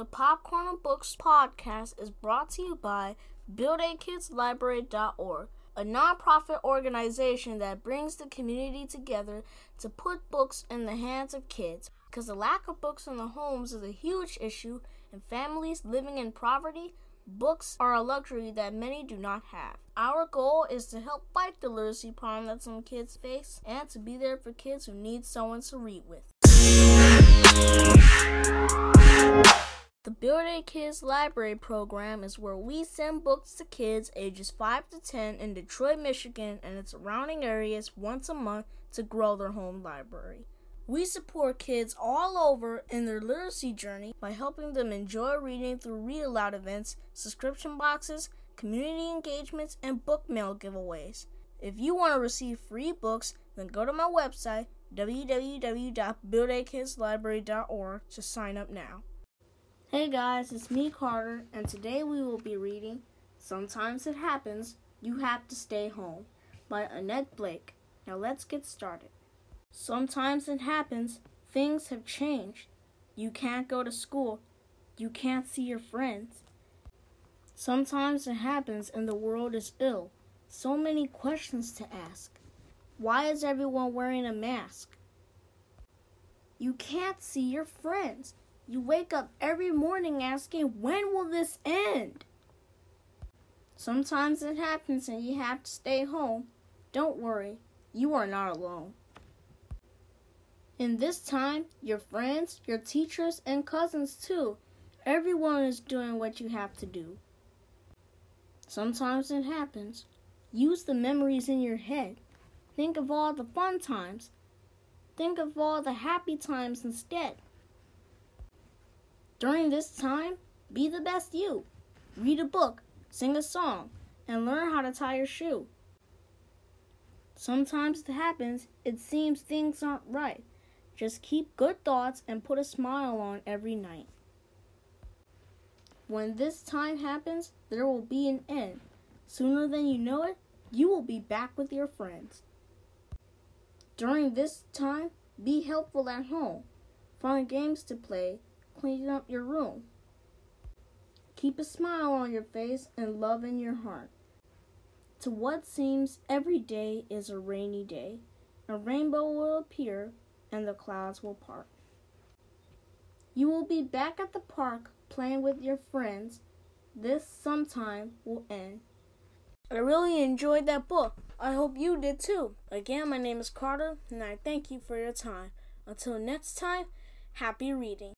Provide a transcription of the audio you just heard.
The Popcorn Books podcast is brought to you by BuildAKidsLibrary.org, a nonprofit organization that brings the community together to put books in the hands of kids. Because the lack of books in the homes is a huge issue, and families living in poverty, books are a luxury that many do not have. Our goal is to help fight the literacy problem that some kids face and to be there for kids who need someone to read with. Kids Library program is where we send books to kids ages 5 to 10 in Detroit, Michigan and its surrounding areas once a month to grow their home library. We support kids all over in their literacy journey by helping them enjoy reading through read aloud events, subscription boxes, community engagements, and book mail giveaways. If you want to receive free books, then go to my website www.buildakidslibrary.org to sign up now. Hey guys, it's me Carter, and today we will be reading Sometimes It Happens, You Have to Stay Home by Annette Blake. Now let's get started. Sometimes it happens, things have changed. You can't go to school, you can't see your friends. Sometimes it happens and the world is ill. So many questions to ask. Why is everyone wearing a mask? You can't see your friends. You wake up every morning asking, when will this end? Sometimes it happens and you have to stay home. Don't worry, you are not alone. In this time, your friends, your teachers, and cousins too, everyone is doing what you have to do. Sometimes it happens. Use the memories in your head. Think of all the fun times. Think of all the happy times instead. During this time, be the best you. Read a book, sing a song, and learn how to tie your shoe. Sometimes it happens, it seems things aren't right. Just keep good thoughts and put a smile on every night. When this time happens, there will be an end. Sooner than you know it, you will be back with your friends. During this time, be helpful at home. Find games to play clean up your room. Keep a smile on your face and love in your heart. To what seems every day is a rainy day, a rainbow will appear and the clouds will part. You will be back at the park playing with your friends. This sometime will end. I really enjoyed that book. I hope you did too. Again, my name is Carter, and I thank you for your time. Until next time, happy reading.